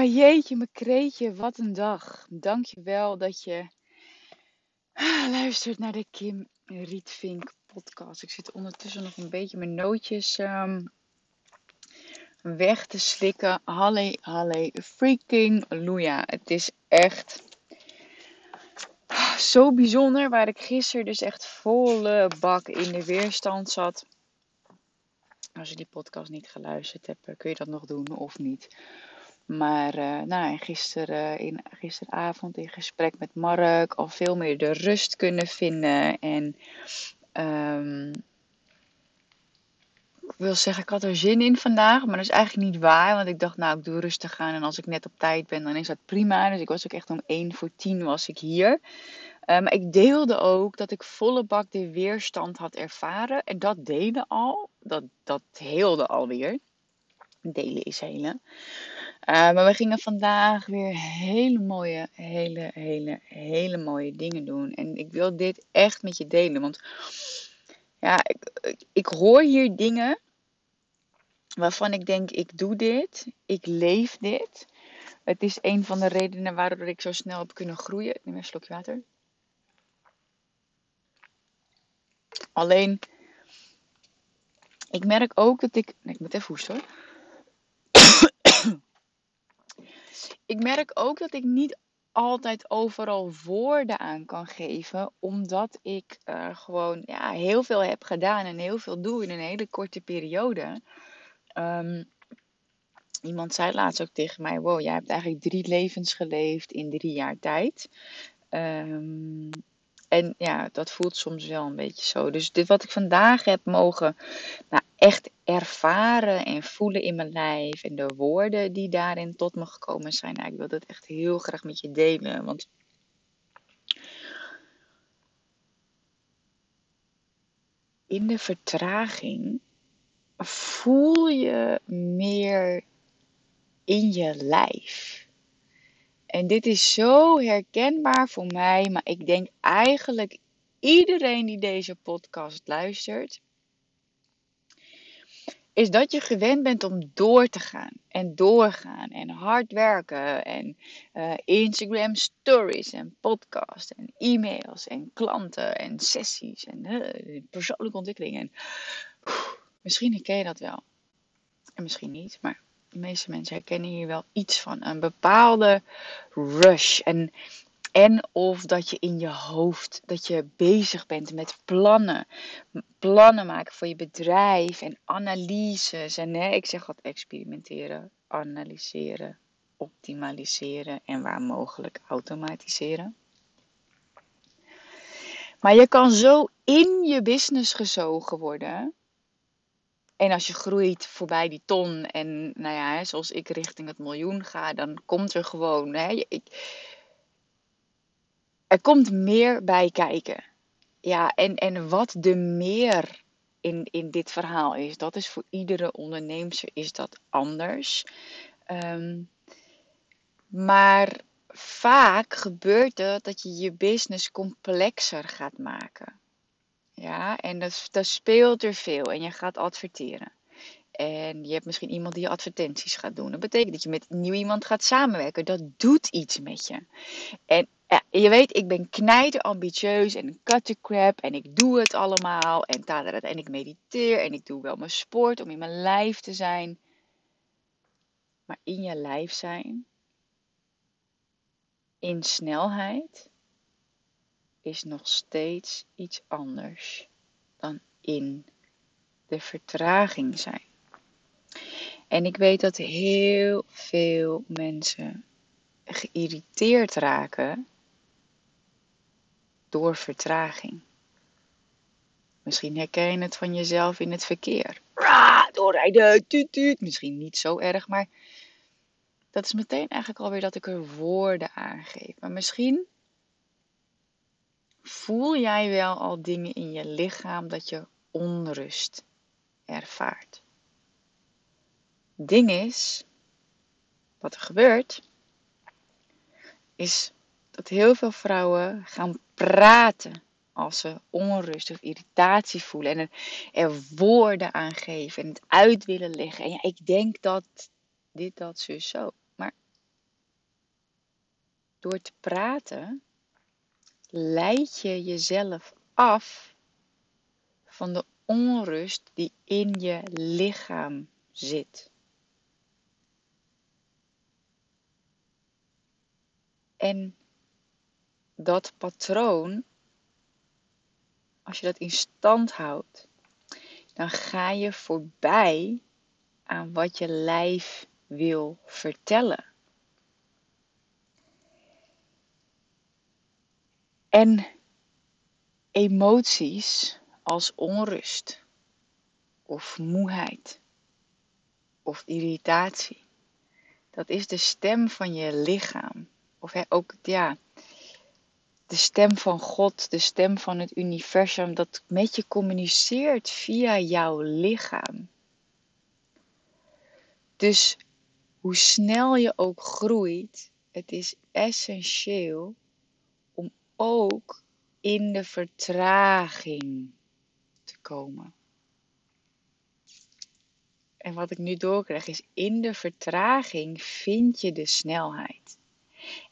Ah, jeetje, mijn kreetje, wat een dag. Dank je wel dat je ah, luistert naar de Kim Rietvink podcast. Ik zit ondertussen nog een beetje mijn nootjes ehm, weg te slikken. Halle, halle, freaking Luja. Het is echt zo bijzonder waar ik gisteren dus echt volle bak in de weerstand zat. Als je die podcast niet geluisterd hebt, eh, kun je dat nog doen of niet. Maar uh, nou, gisteren, in, gisteravond in gesprek met Mark al veel meer de rust kunnen vinden. En um, ik wil zeggen, ik had er zin in vandaag. Maar dat is eigenlijk niet waar. Want ik dacht, nou, ik doe rustig aan. En als ik net op tijd ben, dan is dat prima. Dus ik was ook echt om 1 voor 10 was ik hier. Uh, maar ik deelde ook dat ik volle bak de weerstand had ervaren. En dat deden al. Dat, dat heelde alweer. Delen is helen. Uh, maar we gingen vandaag weer hele mooie, hele, hele, hele mooie dingen doen. En ik wil dit echt met je delen. Want ja, ik, ik, ik hoor hier dingen waarvan ik denk, ik doe dit. Ik leef dit. Het is een van de redenen waardoor ik zo snel heb kunnen groeien. Neem een slokje water. Alleen, ik merk ook dat ik... Nee, ik moet even hoesten hoor. Ik merk ook dat ik niet altijd overal woorden aan kan geven, omdat ik uh, gewoon ja, heel veel heb gedaan en heel veel doe in een hele korte periode. Um, iemand zei laatst ook tegen mij: Wow, jij hebt eigenlijk drie levens geleefd in drie jaar tijd. Um, en ja, dat voelt soms wel een beetje zo. Dus dit wat ik vandaag heb mogen nou, echt ervaren en voelen in mijn lijf. En de woorden die daarin tot me gekomen zijn. Nou, ik wil dat echt heel graag met je delen. Want in de vertraging voel je meer in je lijf. En dit is zo herkenbaar voor mij, maar ik denk eigenlijk iedereen die deze podcast luistert, is dat je gewend bent om door te gaan en doorgaan en hard werken en uh, Instagram stories en podcasts en e-mails en klanten en sessies en uh, persoonlijke ontwikkeling. En, misschien herken je dat wel en misschien niet, maar de meeste mensen herkennen hier wel iets van. Een bepaalde rush. En, en of dat je in je hoofd, dat je bezig bent met plannen. Plannen maken voor je bedrijf en analyses. En ik zeg wat experimenteren, analyseren, optimaliseren en waar mogelijk automatiseren. Maar je kan zo in je business gezogen worden en als je groeit voorbij die ton en nou ja, zoals ik richting het miljoen ga, dan komt er gewoon, hè, ik, er komt meer bij kijken. Ja, en, en wat de meer in, in dit verhaal is, dat is voor iedere ondernemer is dat anders. Um, maar vaak gebeurt het dat je je business complexer gaat maken. Ja, en dat, dat speelt er veel. En je gaat adverteren. En je hebt misschien iemand die je advertenties gaat doen. Dat betekent dat je met nieuw iemand gaat samenwerken. Dat doet iets met je. En ja, je weet, ik ben knijter ambitieus en een crap. En ik doe het allemaal. En, en ik mediteer. En ik doe wel mijn sport om in mijn lijf te zijn. Maar in je lijf zijn. In snelheid is nog steeds iets anders dan in de vertraging zijn. En ik weet dat heel veel mensen geïrriteerd raken door vertraging. Misschien herken je het van jezelf in het verkeer. doorrijden, tuut, tuut. Misschien niet zo erg, maar dat is meteen eigenlijk alweer dat ik er woorden aan geef. Maar misschien voel jij wel al dingen in je lichaam dat je onrust ervaart. Ding is, wat er gebeurt, is dat heel veel vrouwen gaan praten als ze onrust of irritatie voelen en er, woorden aan geven en het uit willen leggen. En ja, ik denk dat dit, dat, zus, zo. Maar door te praten leid je jezelf af van de onrust die in je lichaam zit. En dat patroon, als je dat in stand houdt, dan ga je voorbij aan wat je lijf wil vertellen. En emoties als onrust of moeheid of irritatie, dat is de stem van je lichaam. Of ook ja, de stem van God, de stem van het universum, dat met je communiceert via jouw lichaam. Dus hoe snel je ook groeit, het is essentieel om ook in de vertraging te komen. En wat ik nu doorkrijg is, in de vertraging vind je de snelheid.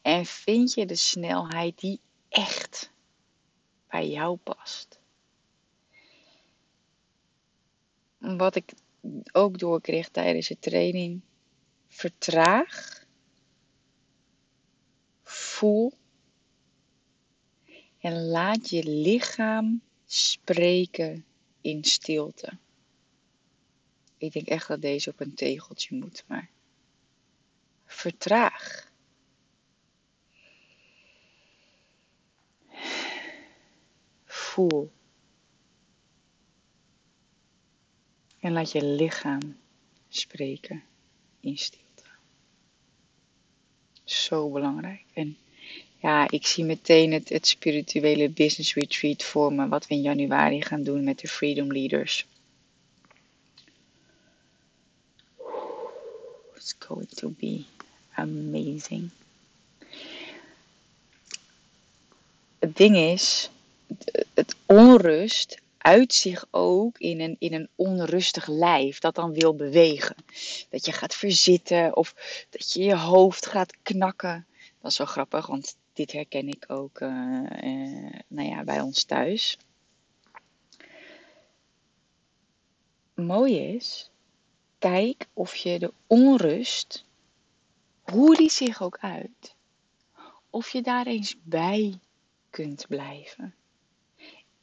En vind je de snelheid die echt bij jou past. Wat ik ook doorkreeg tijdens de training. Vertraag. Voel. En laat je lichaam spreken in stilte. Ik denk echt dat deze op een tegeltje moet, maar vertraag. En laat je lichaam spreken in stilte. Zo belangrijk. En ja, ik zie meteen het, het spirituele business retreat voor me, wat we in januari gaan doen met de Freedom Leaders. It's going to be amazing. Het ding is, het onrust uit zich ook in een, in een onrustig lijf dat dan wil bewegen. Dat je gaat verzitten of dat je je hoofd gaat knakken. Dat is wel grappig, want dit herken ik ook uh, uh, nou ja, bij ons thuis. Mooi is, kijk of je de onrust, hoe die zich ook uit, of je daar eens bij kunt blijven.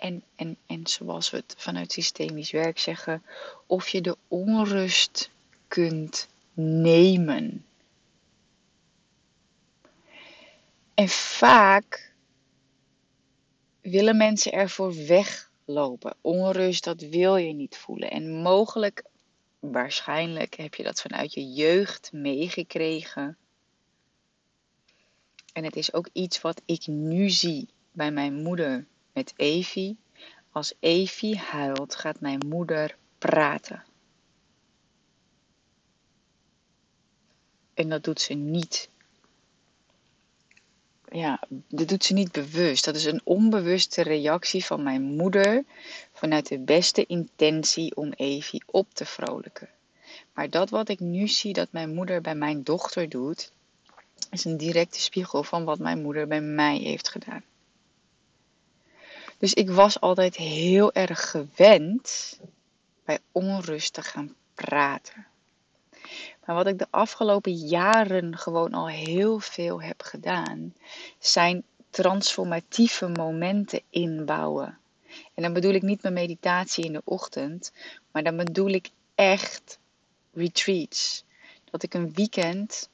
En, en, en zoals we het vanuit systemisch werk zeggen, of je de onrust kunt nemen. En vaak willen mensen ervoor weglopen. Onrust, dat wil je niet voelen. En mogelijk, waarschijnlijk, heb je dat vanuit je jeugd meegekregen. En het is ook iets wat ik nu zie bij mijn moeder met Evie. Als Evie huilt, gaat mijn moeder praten. En dat doet ze niet. Ja, dat doet ze niet bewust. Dat is een onbewuste reactie van mijn moeder vanuit de beste intentie om Evie op te vrolijken. Maar dat wat ik nu zie dat mijn moeder bij mijn dochter doet, is een directe spiegel van wat mijn moeder bij mij heeft gedaan. Dus ik was altijd heel erg gewend bij onrust te gaan praten. Maar wat ik de afgelopen jaren gewoon al heel veel heb gedaan, zijn transformatieve momenten inbouwen. En dan bedoel ik niet mijn meditatie in de ochtend, maar dan bedoel ik echt retreats. Dat ik een weekend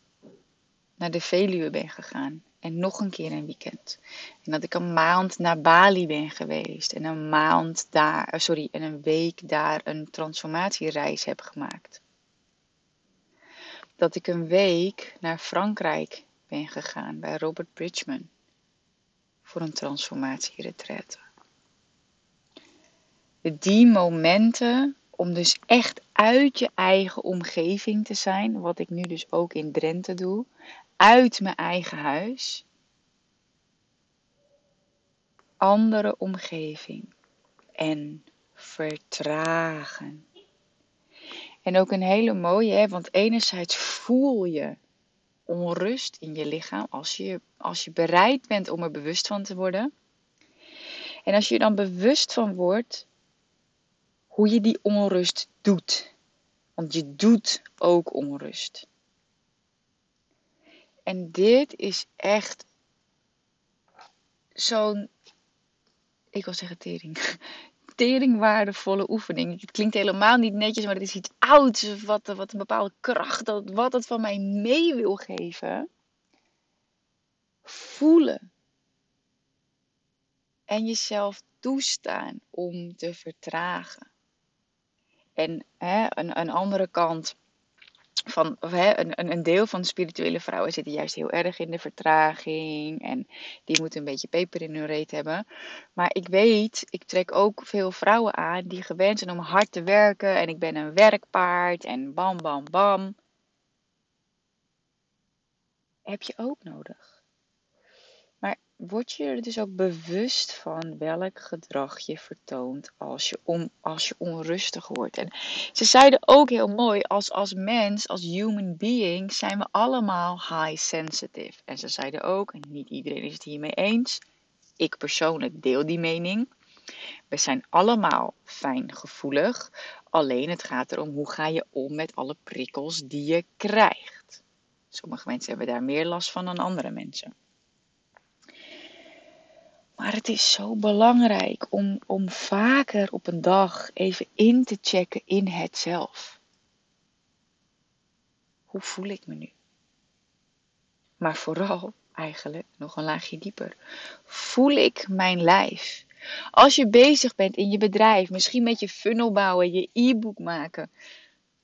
naar de Veluwe ben gegaan En nog een keer een weekend. En dat ik een maand naar Bali ben geweest. En een maand daar, eh, sorry, en een week daar een transformatiereis heb gemaakt. Dat ik een week naar Frankrijk ben gegaan bij Robert Bridgman. Voor een transformatieretraite. Die momenten om dus echt uit je eigen omgeving te zijn, wat ik nu dus ook in Drenthe doe, uit mijn eigen huis, andere omgeving en vertragen. En ook een hele mooie, hè? want enerzijds voel je onrust in je lichaam als je, als je bereid bent om er bewust van te worden. En als je dan bewust van wordt hoe je die onrust doet. Want je doet ook onrust. En dit is echt zo'n, ik wil zeggen tering, teringwaardevolle oefening. Het klinkt helemaal niet netjes, maar het is iets ouds, wat, wat een bepaalde kracht, dat, wat het van mij mee wil geven. Voelen. En jezelf toestaan om te vertragen. En hè, een, een andere kant van een, een deel van de spirituele vrouwen zitten juist heel erg in de vertraging. En die moeten een beetje peper in hun reet hebben. Maar ik weet, ik trek ook veel vrouwen aan die gewend zijn om hard te werken. En ik ben een werkpaard en bam, bam, bam. Heb je ook nodig word je er dus ook bewust van welk gedrag je vertoont als je, on, als je onrustig wordt. En ze zeiden ook heel mooi, als, als mens, als human being, zijn we allemaal high sensitive. En ze zeiden ook, niet iedereen is het hiermee eens, ik persoonlijk deel die mening. We zijn allemaal fijngevoelig, alleen het gaat erom hoe ga je om met alle prikkels die je krijgt. Sommige mensen hebben daar meer last van dan andere mensen. Maar het is zo belangrijk om, om vaker op een dag even in te checken in het zelf. Hoe voel ik me nu? Maar vooral eigenlijk nog een laagje dieper. Voel ik mijn lijf? Als je bezig bent in je bedrijf, misschien met je funnel bouwen, je e-book maken,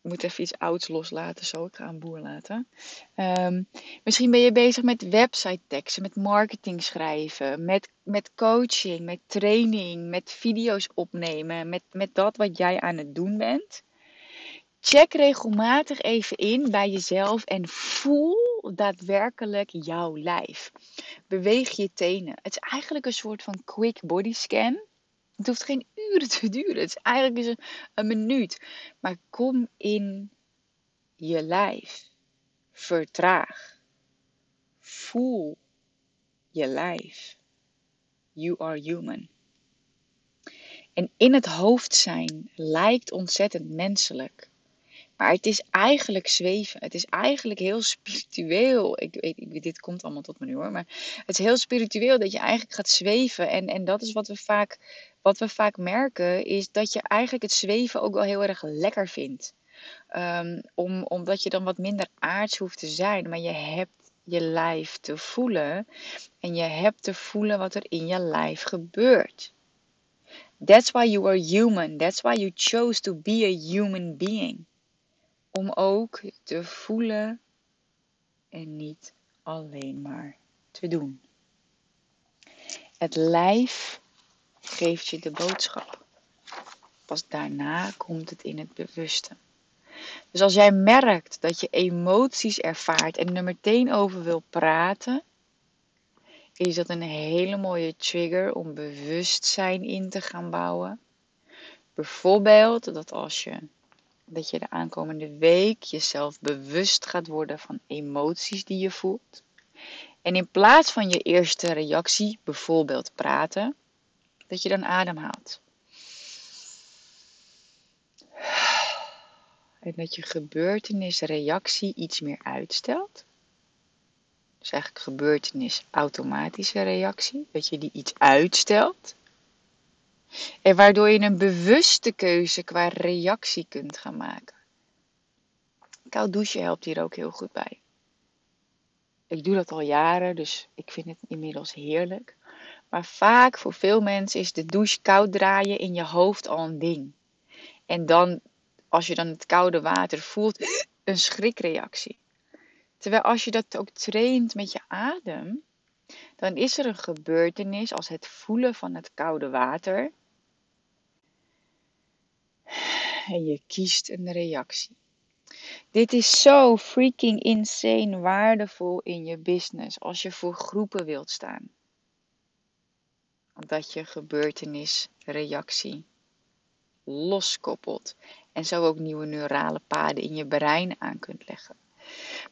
moet even iets ouds loslaten. Zo, ik ga een boer laten. Ehm, misschien ben je bezig met website teksten, met marketing schrijven, met, met coaching, met training, met video's opnemen, met, met dat wat jij aan het doen bent. Check regelmatig even in bij jezelf en voel daadwerkelijk jouw lijf. Beweeg je tenen. Het is eigenlijk een soort van quick body scan. Het hoeft geen uren te duren. Het is eigenlijk een minuut. Maar kom in je lijf. Vertraag. Voel je lijf. You are human. En in het hoofd zijn lijkt ontzettend menselijk. Maar het is eigenlijk zweven. Het is eigenlijk heel spiritueel. Ik weet, dit komt allemaal tot me nu hoor. Maar het is heel spiritueel dat je eigenlijk gaat zweven. En, en dat is wat we vaak wat we vaak merken is dat je eigenlijk het zweven ook wel heel erg lekker vindt. Um, om, omdat je dan wat minder aards hoeft te zijn, maar je hebt je lijf te voelen en je hebt te voelen wat er in je lijf gebeurt. That's why you are human. That's why you chose to be a human being. Om ook te voelen en niet alleen maar te doen. Het lijf geeft je de boodschap. Pas daarna komt het in het bewuste. Dus als jij merkt dat je emoties ervaart en er meteen over wil praten, is dat een hele mooie trigger om bewustzijn in te gaan bouwen. Bijvoorbeeld dat als je dat je de aankomende week jezelf bewust gaat worden van emoties die je voelt. En in plaats van je eerste reactie, bijvoorbeeld praten, dat je dan ademhaalt. En dat je gebeurtenis-reactie iets meer uitstelt. Dus eigenlijk gebeurtenis-automatische reactie. Dat je die iets uitstelt. En waardoor je een bewuste keuze qua reactie kunt gaan maken. Koud douchen helpt hier ook heel goed bij. Ik doe dat al jaren, dus ik vind het inmiddels heerlijk. Maar vaak voor veel mensen is de douche koud draaien in je hoofd al een ding. En dan, als je dan het koude water voelt, een schrikreactie. Terwijl als je dat ook traint met je adem, dan is er een gebeurtenis als het voelen van het koude water. En je kiest een reactie. Dit is zo freaking insane waardevol in je business als je voor groepen wilt staan. Dat je gebeurtenis, reactie loskoppelt. En zo ook nieuwe neurale paden in je brein aan kunt leggen.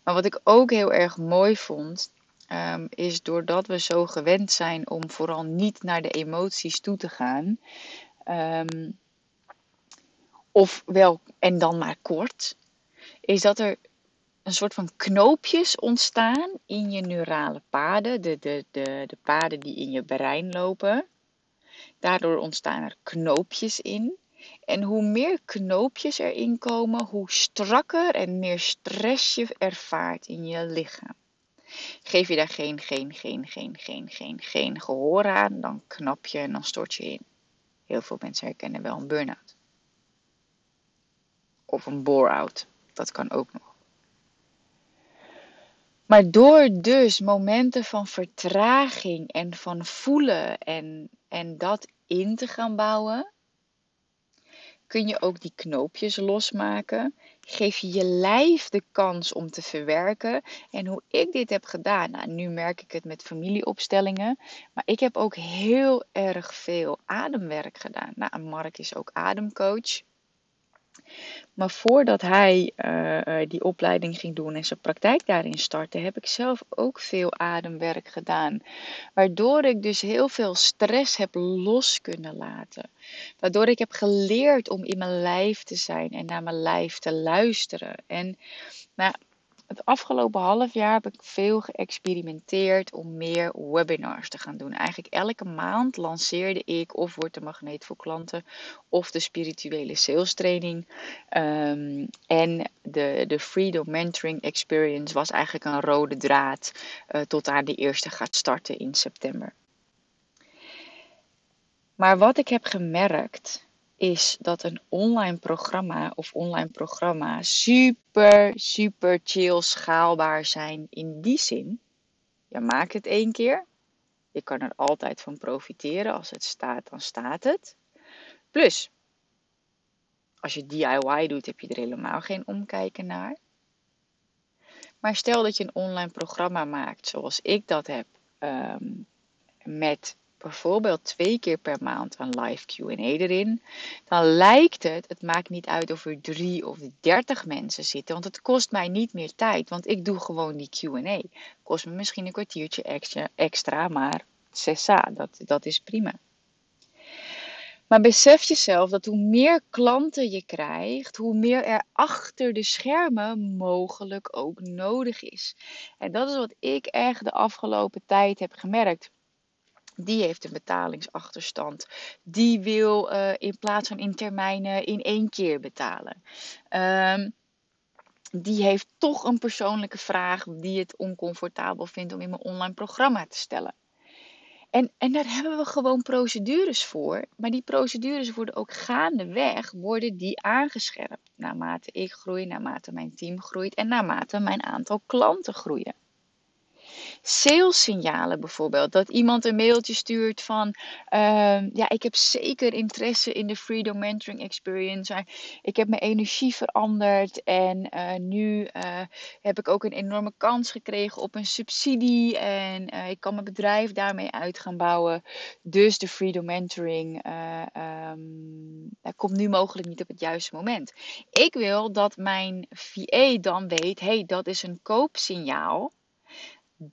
Maar wat ik ook heel erg mooi vond, um, is doordat we zo gewend zijn om vooral niet naar de emoties toe te gaan. Um, of wel en dan maar kort. Is dat er een soort van knoopjes ontstaan in je neurale paden. De, de, de, de paden die in je brein lopen. Daardoor ontstaan er knoopjes in. En hoe meer knoopjes erin komen, hoe strakker en meer stress je ervaart in je lichaam. Geef je daar geen, geen, geen, geen, geen, geen, geen gehoor aan, dan knap je en dan stort je in. Heel veel mensen herkennen wel een burn-out. Of een bore-out. Dat kan ook nog. Maar door dus momenten van vertraging en van voelen en, en dat in te gaan bouwen, kun je ook die knoopjes losmaken. Geef je je lijf de kans om te verwerken. En hoe ik dit heb gedaan, nou, nu merk ik het met familieopstellingen. Maar ik heb ook heel erg veel ademwerk gedaan. Nou, Mark is ook ademcoach. Maar voordat hij uh, die opleiding ging doen en zijn praktijk daarin startte, heb ik zelf ook veel ademwerk gedaan. Waardoor ik dus heel veel stress heb los kunnen laten. Waardoor ik heb geleerd om in mijn lijf te zijn en naar mijn lijf te luisteren. En nou, het afgelopen half jaar heb ik veel geëxperimenteerd om meer webinars te gaan doen. Eigenlijk elke maand lanceerde ik of Word de Magneet voor klanten of de spirituele sales training. Um, en de, de Freedom Mentoring Experience was eigenlijk een rode draad uh, tot aan de eerste gaat starten in september. Maar wat ik heb gemerkt is dat een online programma of online programma super, super chill schaalbaar zijn in die zin. Je maakt het één keer. Je kan er altijd van profiteren. Als het staat, dan staat het. Plus, als je DIY doet, heb je er helemaal geen omkijken naar. Maar stel dat je een online programma maakt zoals ik dat heb, um, met bijvoorbeeld twee keer per maand een live QA erin, dan lijkt het, het maakt niet uit of er drie of dertig mensen zitten, want het kost mij niet meer tijd, want ik doe gewoon die QA. Kost me misschien een kwartiertje extra, maar cessa, dat, dat is prima. Maar besef jezelf dat hoe meer klanten je krijgt, hoe meer er achter de schermen mogelijk ook nodig is. En dat is wat ik echt de afgelopen tijd heb gemerkt. Die heeft een betalingsachterstand. Die wil uh, in plaats van in termijnen in één keer betalen. Um, die heeft toch een persoonlijke vraag die het oncomfortabel vindt om in mijn online programma te stellen. En, en daar hebben we gewoon procedures voor. Maar die procedures worden ook gaandeweg worden die aangescherpt. Naarmate ik groei, naarmate mijn team groeit en naarmate mijn aantal klanten groeien signalen bijvoorbeeld. Dat iemand een mailtje stuurt van, uh, ja, ik heb zeker interesse in de Freedom Mentoring Experience. Ik heb mijn energie veranderd en uh, nu uh, heb ik ook een enorme kans gekregen op een subsidie en uh, ik kan mijn bedrijf daarmee uit gaan bouwen. Dus de Freedom Mentoring um, komt nu mogelijk niet op het juiste moment. Ik wil dat mijn VA dan weet, hey, dat is een koopsignaal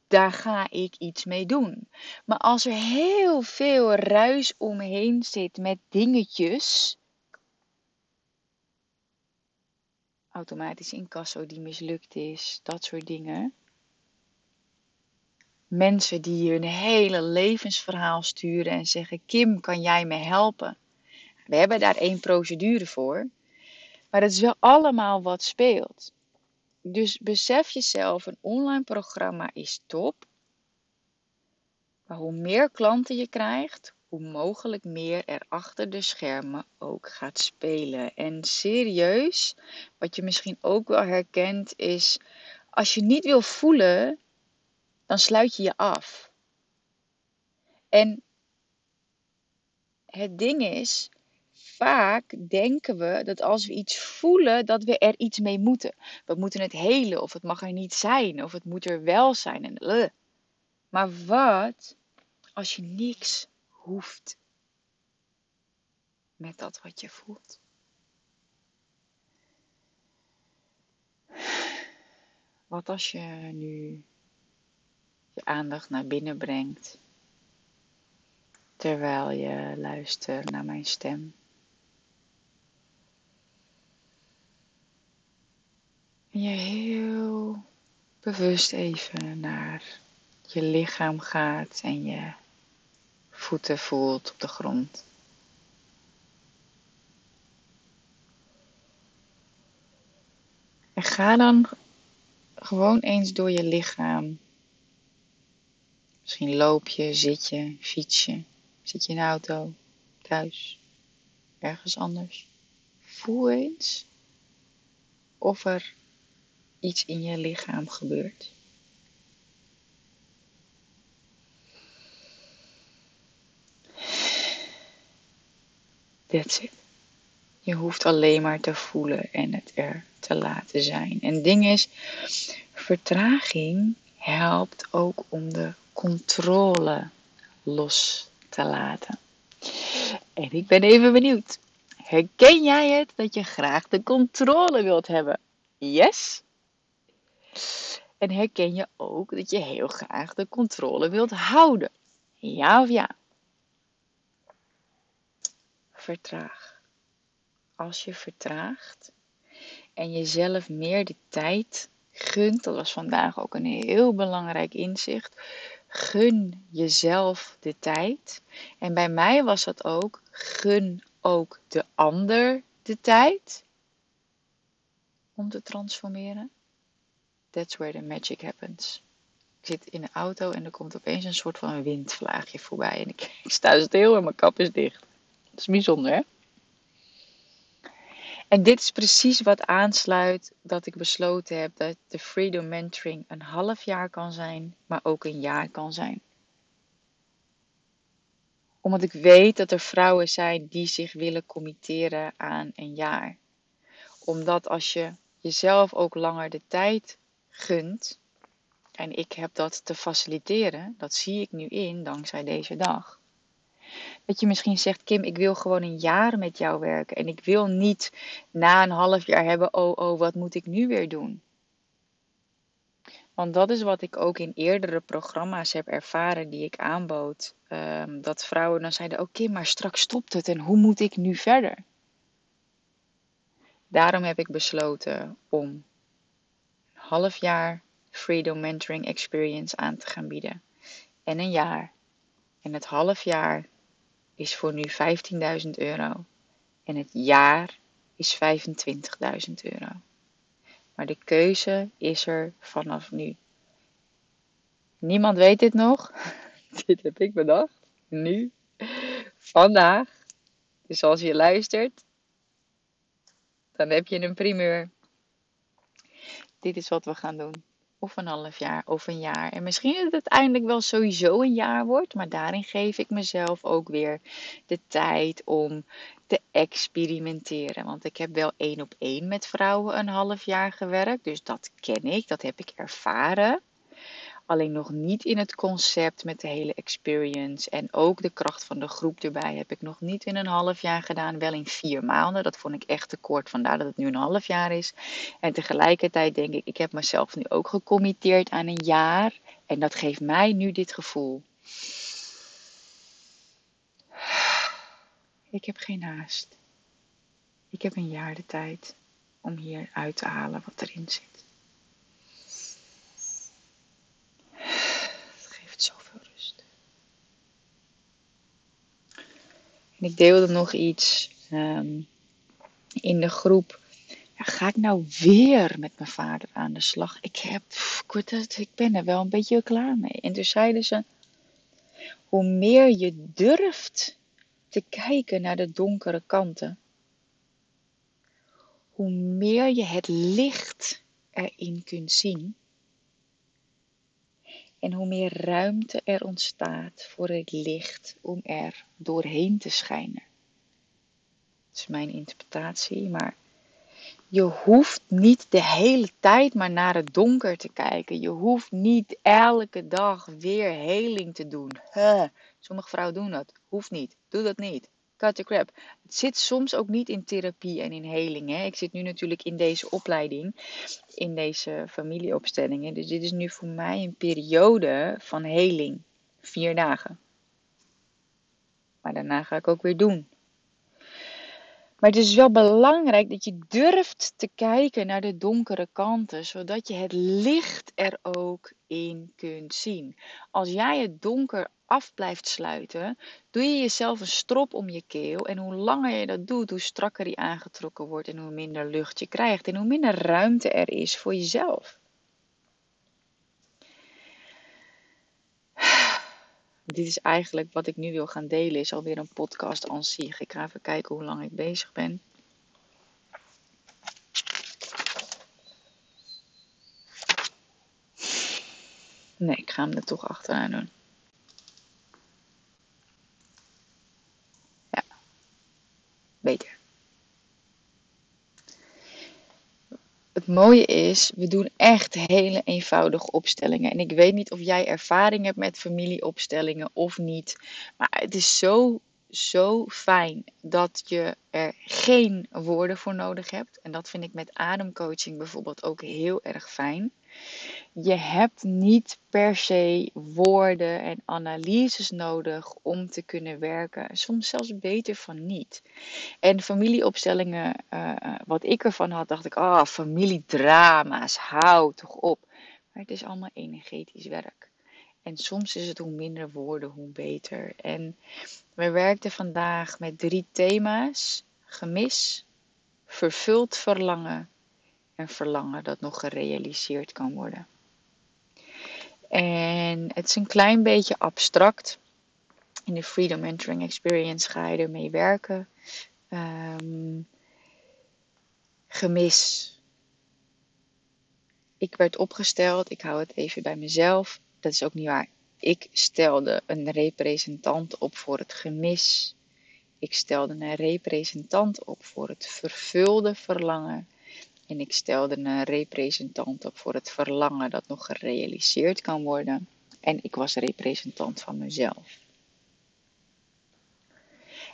daar ga ik iets mee doen. Maar als er heel veel ruis omheen zit met dingetjes. Automatisch incasso die mislukt is, dat soort dingen. Mensen die hun hele levensverhaal sturen en zeggen: Kim, kan jij me helpen? We hebben daar één procedure voor. Maar het is wel allemaal wat speelt. Dus besef jezelf, een online programma is top. Maar hoe meer klanten je krijgt, hoe mogelijk meer er achter de schermen ook gaat spelen. En serieus, wat je misschien ook wel herkent, is als je niet wil voelen, dan sluit je je af. En het ding is, vaak denken we dat als we iets voelen, dat we er iets mee moeten. We moeten het helen, of het mag er niet zijn, of het moet er wel zijn. En, uh. Maar wat als je niks hoeft met dat wat je voelt? Wat als je nu je aandacht naar binnen brengt terwijl je luistert naar mijn stem? En je heel bewust even naar je lichaam gaat en je voeten voelt op de grond. En ga dan gewoon eens door je lichaam. Misschien loop je, zit je, fiets je, zit je in de auto, thuis, ergens anders. Voel eens of er iets in je lichaam gebeurt. That's it. Je hoeft alleen maar te voelen en het er te laten zijn. En het ding is, vertraging helpt ook om de controle los te laten. En ik ben even benieuwd. Herken jij het dat je graag de controle wilt hebben? Yes? En herken je ook dat je heel graag de controle wilt houden? Ja of ja? Vertraag. Als je vertraagt en jezelf meer de tijd gunt, dat was vandaag ook een heel belangrijk inzicht. Gun jezelf de tijd. En bij mij was dat ook, gun ook de ander de tijd om te transformeren. That's where the magic happens. Ik zit in de auto en er komt opeens een soort van windvlaagje voorbij. En ik, ik sta stil en mijn kap is dicht. Dat is bijzonder, hè? En dit is precies wat aansluit dat ik besloten heb dat de Freedom Mentoring een half jaar kan zijn, maar ook een jaar kan zijn. Omdat ik weet dat er vrouwen zijn die zich willen committeren aan een jaar. Omdat als je jezelf ook langer de tijd en ik heb dat te faciliteren, dat zie ik nu in dankzij deze dag. Dat je misschien zegt, Kim, ik wil gewoon een jaar met jou werken. En ik wil niet na een half jaar hebben, oh, oh, wat moet ik nu weer doen? Want dat is wat ik ook in eerdere programma's heb ervaren die ik aanbood. Um, dat vrouwen dan zeiden, oké, maar straks stopt het en hoe moet ik nu verder? Daarom heb ik besloten om half jaar Freedom Mentoring Experience aan te gaan bieden. En een jaar. En het half jaar is voor nu 15.000 euro. En het jaar is 25.000 euro. Maar de keuze is er vanaf nu. Niemand weet dit nog. dit heb ik bedacht. Nu. Vandaag. Dus als je luistert, dan heb je een primeur. Dit is wat we gaan doen. Of een half jaar of een jaar. En misschien dat het uiteindelijk wel sowieso een jaar wordt. Maar daarin geef ik mezelf ook weer de tijd om te experimenteren. Want ik heb wel één op één met vrouwen een half jaar gewerkt. Dus dat ken ik, dat heb ik ervaren. Alleen nog niet in het concept met de hele experience. En ook de kracht van de groep erbij heb ik nog niet in een half jaar gedaan. Wel in vier maanden. Dat vond ik echt te kort. Vandaar dat het nu een half jaar is. En tegelijkertijd denk ik, ik heb mezelf nu ook gecommitteerd aan een jaar. En dat geeft mij nu dit gevoel. Ik heb geen haast. Ik heb een jaar de tijd om hier uit te halen wat erin zit. Ik deelde nog iets um, in de groep. ga ik nou weer met mijn vader aan de slag? Ik, heb, ik ben er wel een beetje klaar mee. En toen zeiden ze, hoe meer je durft te kijken naar de donkere kanten, hoe meer je het licht erin kunt zien. En hoe meer ruimte er ontstaat voor het licht om er doorheen te schijnen. Dat is mijn interpretatie, maar je hoeft niet de hele tijd maar naar het donker te kijken. Je hoeft niet elke dag weer heling te doen. Sommige vrouwen doen dat. Hoeft niet. Doe dat niet. Cut the crap. Het zit soms ook niet in therapie en in heling. Hè. Ik zit nu natuurlijk in deze opleiding, in deze familieopstellingen. Dus dit is nu voor mij een periode van heling. Vier dagen. Maar daarna ga ik ook weer doen. Maar het is wel belangrijk dat je durft te kijken naar de donkere kanten, zodat je het licht er ook in kunt zien. Als jij het donker af blijft sluiten, doe je jezelf een strop om je keel. En hoe langer je dat doet, hoe strakker die aangetrokken wordt en hoe minder lucht je krijgt en hoe minder ruimte er is voor jezelf. Dit is eigenlijk wat ik nu wil gaan delen, is alweer een podcast aan zich. Ik ga even kijken hoe lang ik bezig ben. Nee, ik ga hem er toch achteraan doen. Beter. Het mooie is, we doen echt hele eenvoudige opstellingen. En ik weet niet of jij ervaring hebt met familieopstellingen of niet. Maar het is zo, zo fijn dat je er geen woorden voor nodig hebt. En dat vind ik met ademcoaching bijvoorbeeld ook heel erg fijn. Je hebt niet per se woorden en analyses nodig om te kunnen werken. Soms zelfs beter van niet. En familieopstellingen, uh, wat ik ervan had, dacht ik, ah, oh, familiedrama's, hou toch op. Maar het is allemaal energetisch werk. En soms is het hoe minder woorden, hoe beter. En we werkten vandaag met drie thema's: gemis, vervuld verlangen en verlangen dat nog gerealiseerd kan worden. En het is een klein beetje abstract. In de Freedom Mentoring Experience ga je ermee werken. Um, gemis. Ik werd opgesteld, ik hou het even bij mezelf. Dat is ook niet waar. Ik stelde een representant op voor het gemis. Ik stelde een representant op voor het vervulde verlangen. En ik stelde een representant op voor het verlangen dat nog gerealiseerd kan worden. En ik was representant van mezelf.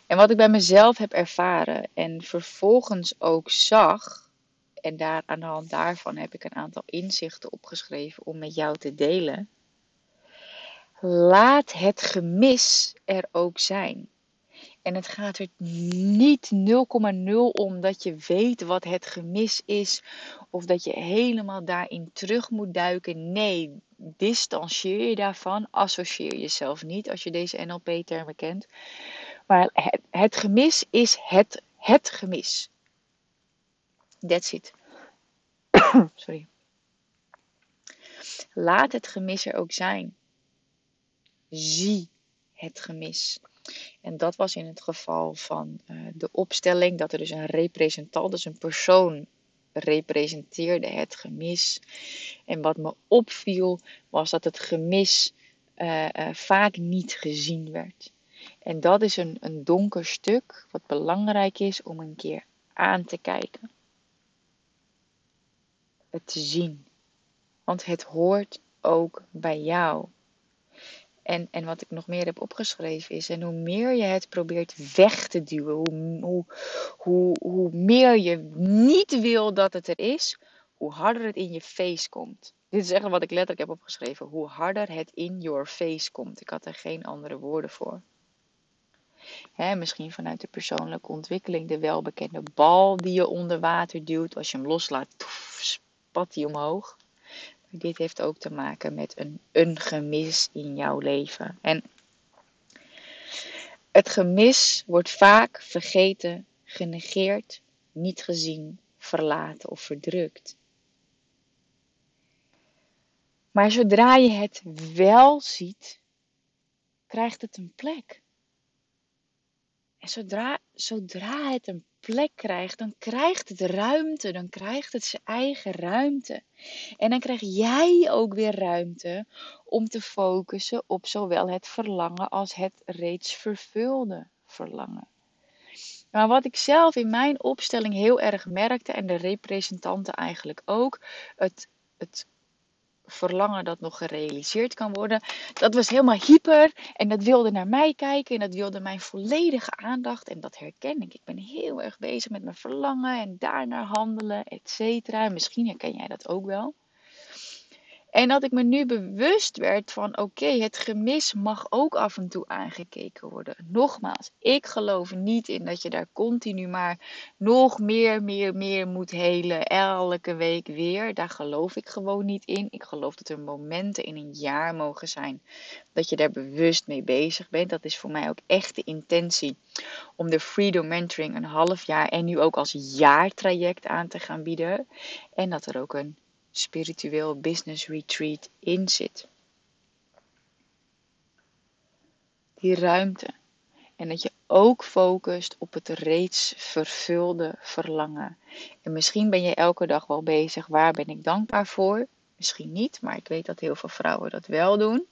En wat ik bij mezelf heb ervaren en vervolgens ook zag, en daar, aan de hand daarvan heb ik een aantal inzichten opgeschreven om met jou te delen. Laat het gemis er ook zijn. En het gaat er niet 0,0 om dat je weet wat het gemis is. Of dat je helemaal daarin terug moet duiken. Nee, distancieer je daarvan. Associeer jezelf niet als je deze NLP-termen kent. Maar het, het, gemis is het, het gemis. That's it. Sorry. Laat het gemis er ook zijn. Zie het gemis. En dat was in het geval van uh, de opstelling, dat er dus een representant, dus een persoon representeerde het gemis. En wat me opviel was dat het gemis uh, uh, vaak niet gezien werd. En dat is een, een donker stuk wat belangrijk is om een keer aan te kijken. Het te zien. Want het hoort ook bij jou. En, en wat ik nog meer heb opgeschreven is, en hoe meer je het probeert weg te duwen, hoe, hoe, hoe, meer je niet wil dat het er is, hoe harder het in je face komt. Dit is echt wat ik letterlijk heb opgeschreven. Hoe harder het in your face komt. Ik had er geen andere woorden voor. Misschien vanuit de persoonlijke ontwikkeling. De welbekende bal die je onder water duwt. Als je hem loslaat, spat hij omhoog. Dit heeft ook te maken met een, een gemis in jouw leven. En het gemis wordt vaak vergeten, genegeerd, niet gezien verlaten of verdrukt. Maar zodra je het wel ziet, krijgt het een plek. En zodra, zodra het een plek krijgt, dan krijgt het ruimte, dan krijgt het zijn eigen ruimte. En dan krijg jij ook weer ruimte om te focussen op zowel het verlangen als het reeds vervulde verlangen. Maar wat ik zelf in mijn opstelling heel erg merkte, en de representanten eigenlijk ook, het, het verlangen dat nog gerealiseerd kan worden. Dat was helemaal hyper en dat wilde naar mij kijken en dat wilde mijn volledige aandacht. En dat herken ik. Ik ben heel erg bezig met mijn verlangen en daarnaar handelen, et cetera. Misschien herken jij dat ook wel. En dat ik me nu bewust werd van oké, het gemis mag ook af en toe aangekeken worden. Nogmaals, ik geloof niet in dat je daar continu maar nog meer, meer, meer moet helen. Elke week weer. Daar geloof ik gewoon niet in. Ik geloof dat er momenten in een jaar mogen zijn dat je daar bewust mee bezig bent. Dat is voor mij ook echt de intentie om de Freedom Mentoring een half jaar en nu ook als jaartraject aan te gaan bieden. En dat er ook een spiritueel business retreat in zit. Die ruimte. En dat je ook focust op het reeds vervulde verlangen. En misschien ben je elke dag wel bezig, waar ben ik dankbaar voor? Misschien niet, maar ik weet dat heel veel vrouwen dat wel doen.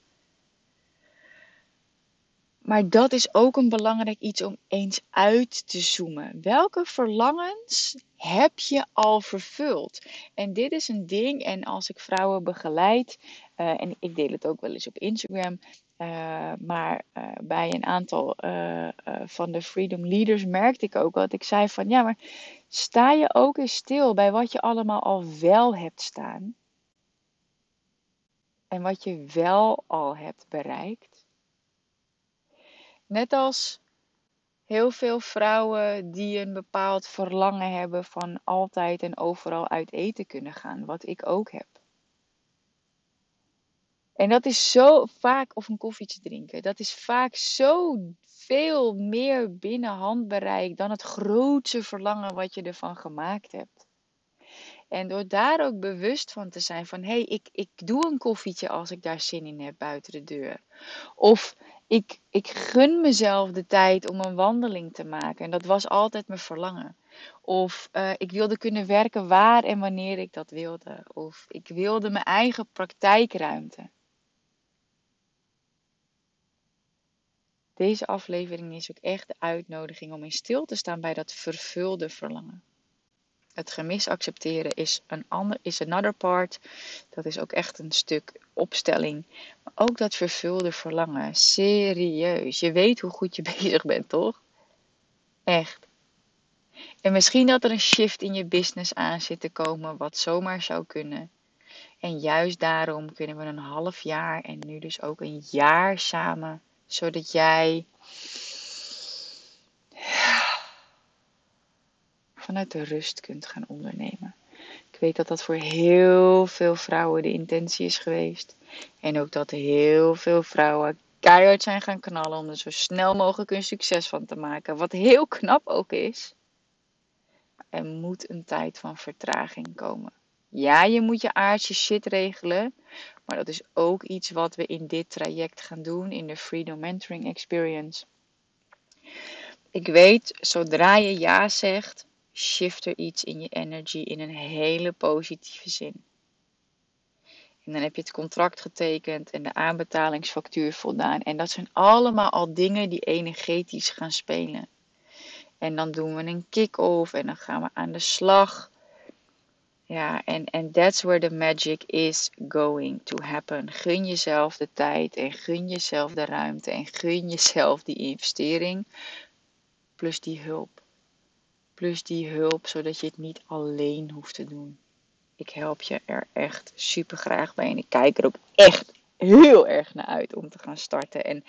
Maar dat is ook een belangrijk iets om eens uit te zoomen. Welke verlangens heb je al vervuld? En dit is een ding, en als ik vrouwen begeleid, uh, en ik deel het ook wel eens op Instagram, uh, maar uh, bij een aantal van de Freedom Leaders merkte ik ook dat ik zei van ja, maar sta je ook eens stil bij wat je allemaal al wel hebt staan? En wat je wel al hebt bereikt? Net als heel veel vrouwen die een bepaald verlangen hebben van altijd en overal uit eten kunnen gaan, wat ik ook heb. En dat is zo vaak, of een koffietje drinken, dat is vaak zo veel meer binnen handbereik dan het grootste verlangen wat je ervan gemaakt hebt. En door daar ook bewust van te zijn van hé, hey, ik, ik doe een koffietje als ik daar zin in heb buiten de deur. Of ik, ik gun mezelf de tijd om een wandeling te maken. En dat was altijd mijn verlangen. Of uh, ik wilde kunnen werken waar en wanneer ik dat wilde. Of ik wilde mijn eigen praktijkruimte. Deze aflevering is ook echt de uitnodiging om in stil te staan bij dat vervulde verlangen. Het gemis accepteren is een ander, is another part. Dat is ook echt een stuk opstelling. Maar ook dat vervulde verlangen. Serieus. Je weet hoe goed je bezig bent, toch? Echt. En misschien dat er een shift in je business aan zit te komen, wat zomaar zou kunnen. En juist daarom kunnen we een half jaar en nu dus ook een jaar samen, zodat jij vanuit de rust kunt gaan ondernemen. Ik weet dat dat voor heel veel vrouwen de intentie is geweest. En ook dat heel veel vrouwen keihard zijn gaan knallen om er zo snel mogelijk een succes van te maken. Wat heel knap ook is. Er moet een tijd van vertraging komen. Ja, je moet je aardse shit regelen. Maar dat is ook iets wat we in dit traject gaan doen in de Freedom Mentoring Experience. Ik weet, zodra je ja zegt, shift er iets in je energy in een hele positieve zin. En dan heb je het contract getekend en de aanbetalingsfactuur voldaan. En dat zijn allemaal al dingen die energetisch gaan spelen. En dan doen we een kick-off en dan gaan we aan de slag. Ja, en, en that's where the magic is going to happen. Gun jezelf de tijd en gun jezelf de ruimte en gun jezelf die investering plus die hulp. Plus die hulp, zodat je het niet alleen hoeft te doen. Ik help je er echt super graag bij. En ik kijk er ook echt heel erg naar uit om te gaan starten. En,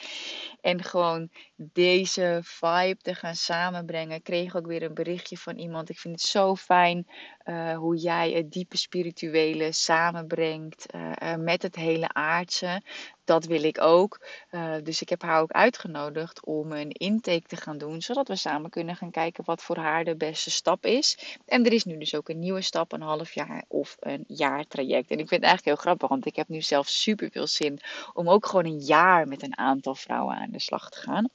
en gewoon deze vibe te gaan samenbrengen. Ik kreeg ook weer een berichtje van iemand. Ik vind het zo fijn uh, hoe jij het diepe spirituele samenbrengt uh, uh, met het hele aardse. Dat wil ik ook. Uh, dus ik heb haar ook uitgenodigd om een intake te gaan doen, zodat we samen kunnen gaan kijken wat voor haar de beste stap is. En er is nu dus ook een nieuwe stap, een half jaar of een jaar traject. En ik vind het eigenlijk heel grappig, want ik heb nu zelf super veel zin om ook gewoon een jaar met een aantal vrouwen aan de slag te gaan.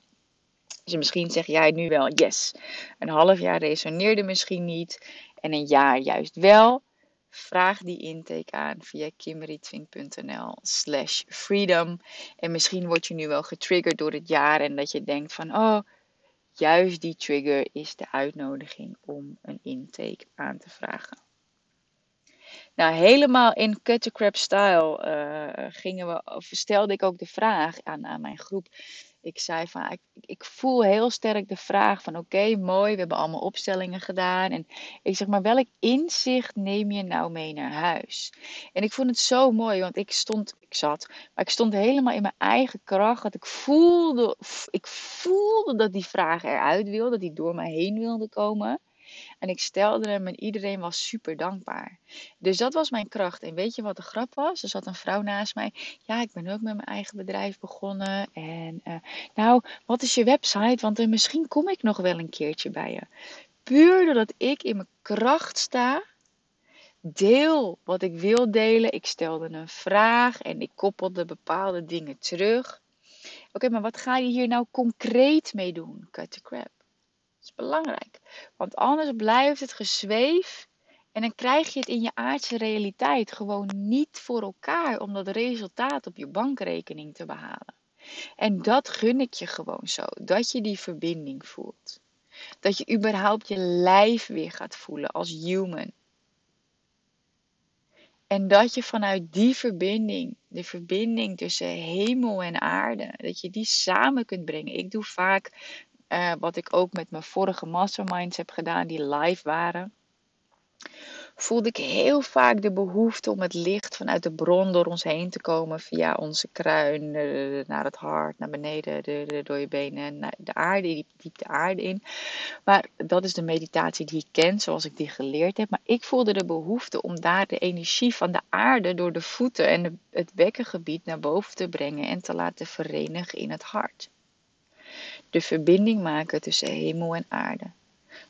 Dus misschien zeg jij nu wel yes. Een half jaar resoneerde misschien niet en een jaar juist wel. Vraag die intake aan via kimmerytwink.nl slash freedom. En misschien word je nu wel getriggerd door het jaar en dat je denkt van oh, juist die trigger is de uitnodiging om een intake aan te vragen. Nou, helemaal in cut to crap style uh, gingen we, of stelde ik ook de vraag aan, aan mijn groep ik zei van, ik, ik voel heel sterk de vraag van, oké, mooi, we hebben allemaal opstellingen gedaan. En ik zeg maar, welk inzicht neem je nou mee naar huis? En ik vond het zo mooi, want ik stond, ik zat, maar ik stond helemaal in mijn eigen kracht. Dat ik voelde, ik voelde dat die vraag eruit wilde, dat die door mij heen wilde komen. En ik stelde hem en iedereen was super dankbaar. Dus dat was mijn kracht. En weet je wat de grap was? Er zat een vrouw naast mij. Ja, ik ben ook met mijn eigen bedrijf begonnen. En uh, nou, wat is je website? Want uh, misschien kom ik nog wel een keertje bij je. Puur doordat ik in mijn kracht sta. Deel wat ik wil delen. Ik stelde een vraag en ik koppelde bepaalde dingen terug. Oké, maar wat ga je hier nou concreet mee doen? Cut the crap is belangrijk. Want anders blijft het gezweef en dan krijg je het in je aardse realiteit gewoon niet voor elkaar om dat resultaat op je bankrekening te behalen. En dat gun ik je gewoon zo, dat je die verbinding voelt. Dat je überhaupt je lijf weer gaat voelen als human. En dat je vanuit die verbinding, de verbinding tussen hemel en aarde, dat je die samen kunt brengen. Ik doe vaak uh, wat ik ook met mijn vorige masterminds heb gedaan, die live waren. Voelde ik heel vaak de behoefte om het licht vanuit de bron door ons heen te komen. Via onze kruin, naar het hart, naar beneden, de, de, door je benen, naar de aarde, diep de aarde in. Maar dat is de meditatie die ik ken, zoals ik die geleerd heb. Maar ik voelde de behoefte om daar de energie van de aarde door de voeten en het bekkengebied naar boven te brengen en te laten verenigen in het hart de verbinding maken tussen hemel en aarde.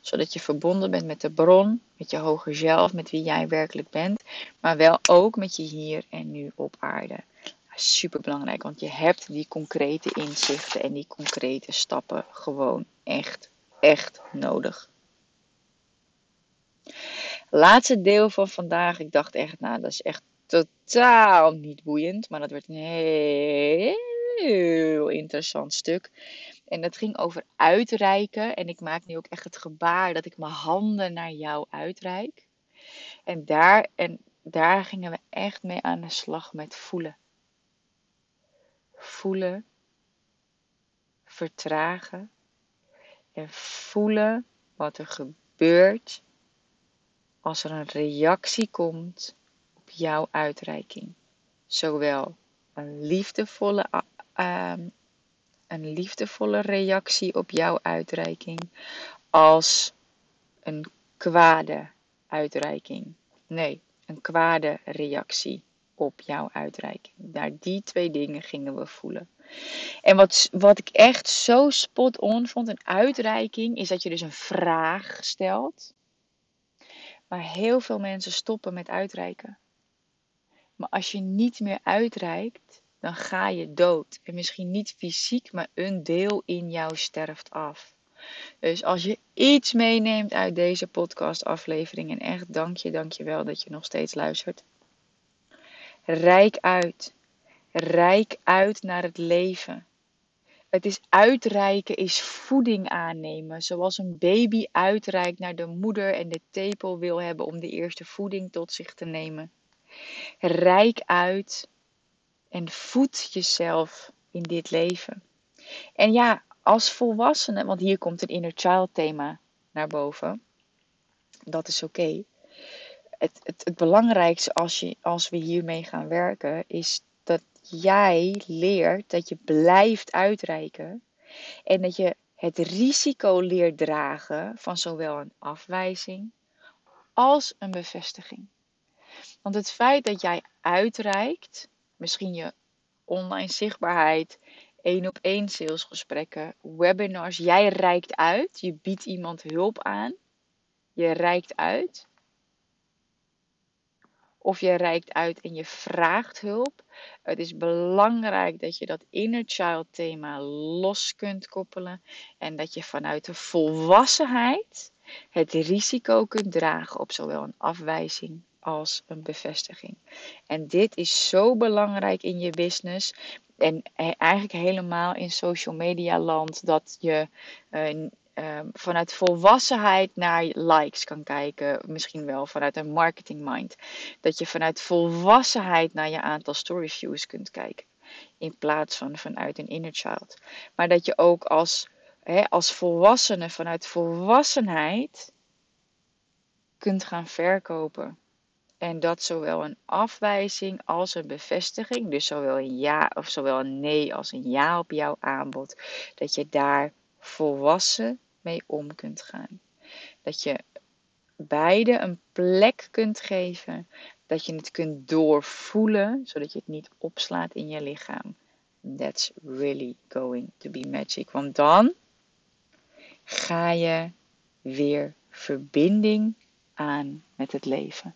Zodat je verbonden bent met de bron, met je hoger zelf, met wie jij werkelijk bent, maar wel ook met je hier en nu op aarde. Super belangrijk, want je hebt die concrete inzichten en die concrete stappen gewoon echt, echt nodig. Laatste deel van vandaag. Ik dacht echt, nou, dat is echt totaal niet boeiend, maar dat werd een heel interessant stuk. En dat ging over uitreiken. En ik maak nu ook echt het gebaar dat ik mijn handen naar jou uitreik. En daar, en daar gingen we echt mee aan de slag met voelen. Voelen, vertragen en voelen wat er gebeurt als er een reactie komt op jouw uitreiking. Zowel een liefdevolle uh, een liefdevolle reactie op jouw uitreiking als een kwade uitreiking. Nee, een kwade reactie op jouw uitreiking. Daar die twee dingen gingen we voelen. En wat, wat ik echt zo spot on vond, een uitreiking, is dat je dus een vraag stelt. Maar heel veel mensen stoppen met uitreiken. Maar als je niet meer uitreikt, dan ga je dood. En misschien niet fysiek, maar een deel in jou sterft af. Dus als je iets meeneemt uit deze podcastaflevering, en echt dank je, dank je wel dat je nog steeds luistert. Rijk uit. Rijk uit naar het leven. Het is uitreiken, is voeding aannemen. Zoals een baby uitreikt naar de moeder en de tepel wil hebben om de eerste voeding tot zich te nemen. Rijk uit en voed jezelf in dit leven. En ja, als volwassene, want hier komt een inner child thema naar boven. Dat is oké. Het, het, het belangrijkste als, je, als we hiermee gaan werken is dat jij leert dat je blijft uitreiken. En dat je het risico leert dragen van zowel een afwijzing als een bevestiging. Want het feit dat jij uitreikt, misschien je online zichtbaarheid, één op één salesgesprekken, webinars. Jij reikt uit, je biedt iemand hulp aan, je reikt uit. Of je reikt uit en je vraagt hulp. Het is belangrijk dat je dat inner child thema los kunt koppelen. En dat je vanuit de volwassenheid het risico kunt dragen op zowel een afwijzing als een bevestiging. En dit is zo belangrijk in je business. En eigenlijk helemaal in social media land dat je uh, um, vanuit volwassenheid naar likes kan kijken. Misschien wel vanuit een marketing mind. Dat je vanuit volwassenheid naar je aantal story views kunt kijken. In plaats van vanuit een inner child. Maar dat je ook als, als volwassene vanuit volwassenheid kunt gaan verkopen. En dat zowel een afwijzing als een bevestiging, dus zowel een ja of zowel een nee als een ja op jouw aanbod, dat je daar volwassen mee om kunt gaan. Dat je beide een plek kunt geven, dat je het kunt doorvoelen, zodat je het niet opslaat in je lichaam. That's really going to be magic. Want dan ga je weer verbinding aan met het leven.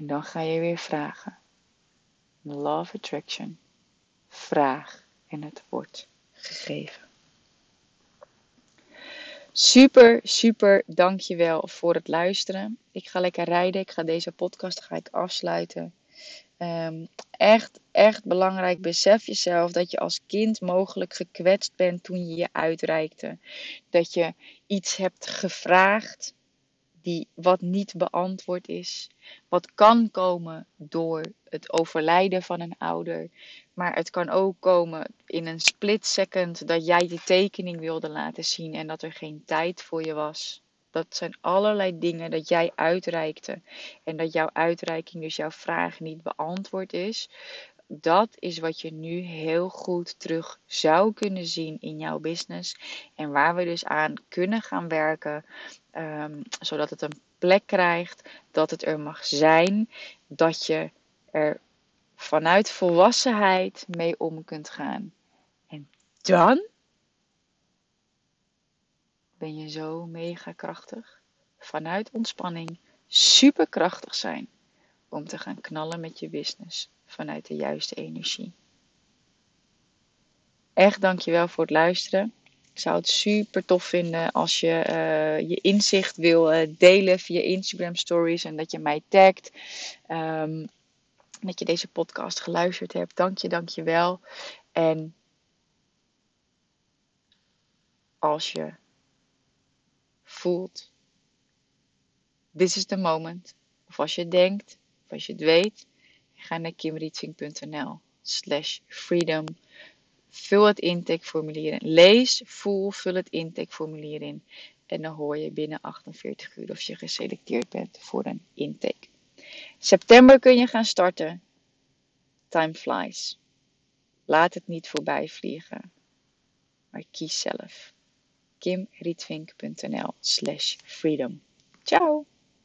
En dan ga je weer vragen. Love attraction. Vraag en het wordt gegeven. Super, super dankjewel voor het luisteren. Ik ga lekker rijden. Ik ga deze podcast ga ik afsluiten. Um, echt, echt belangrijk. Besef jezelf dat je als kind mogelijk gekwetst bent toen je je uitreikte. Dat je iets hebt gevraagd die, wat niet beantwoord is. Wat kan komen door het overlijden van een ouder. Maar het kan ook komen in een split second dat jij die tekening wilde laten zien en dat er geen tijd voor je was. Dat zijn allerlei dingen dat jij uitreikte en dat jouw uitreiking, dus jouw vraag, niet beantwoord is. Dat is wat je nu heel goed terug zou kunnen zien in jouw business. En waar we dus aan kunnen gaan werken, um, zodat het een plek krijgt, dat het er mag zijn, dat je er vanuit volwassenheid mee om kunt gaan. En dan ben je zo mega krachtig. Vanuit ontspanning superkrachtig zijn om te gaan knallen met je business vanuit de juiste energie. Echt dankjewel voor het luisteren. Ik zou het super tof vinden als je uh, je inzicht wil uh, delen via Instagram stories en dat je mij tagt. Um, dat je deze podcast geluisterd hebt. Dank je, dank je wel. En als je voelt, this is the moment. Of als je denkt, of als je het weet, ga naar kimrietving.nl slash freedom. Vul het intakeformulier in. Lees, voel, vul het intakeformulier in. En dan hoor je binnen 48 uur of je geselecteerd bent voor een intake. September kun je gaan starten. Time flies. Laat het niet voorbij vliegen. Maar kies zelf. kimrietvink.nl slash freedom. Ciao!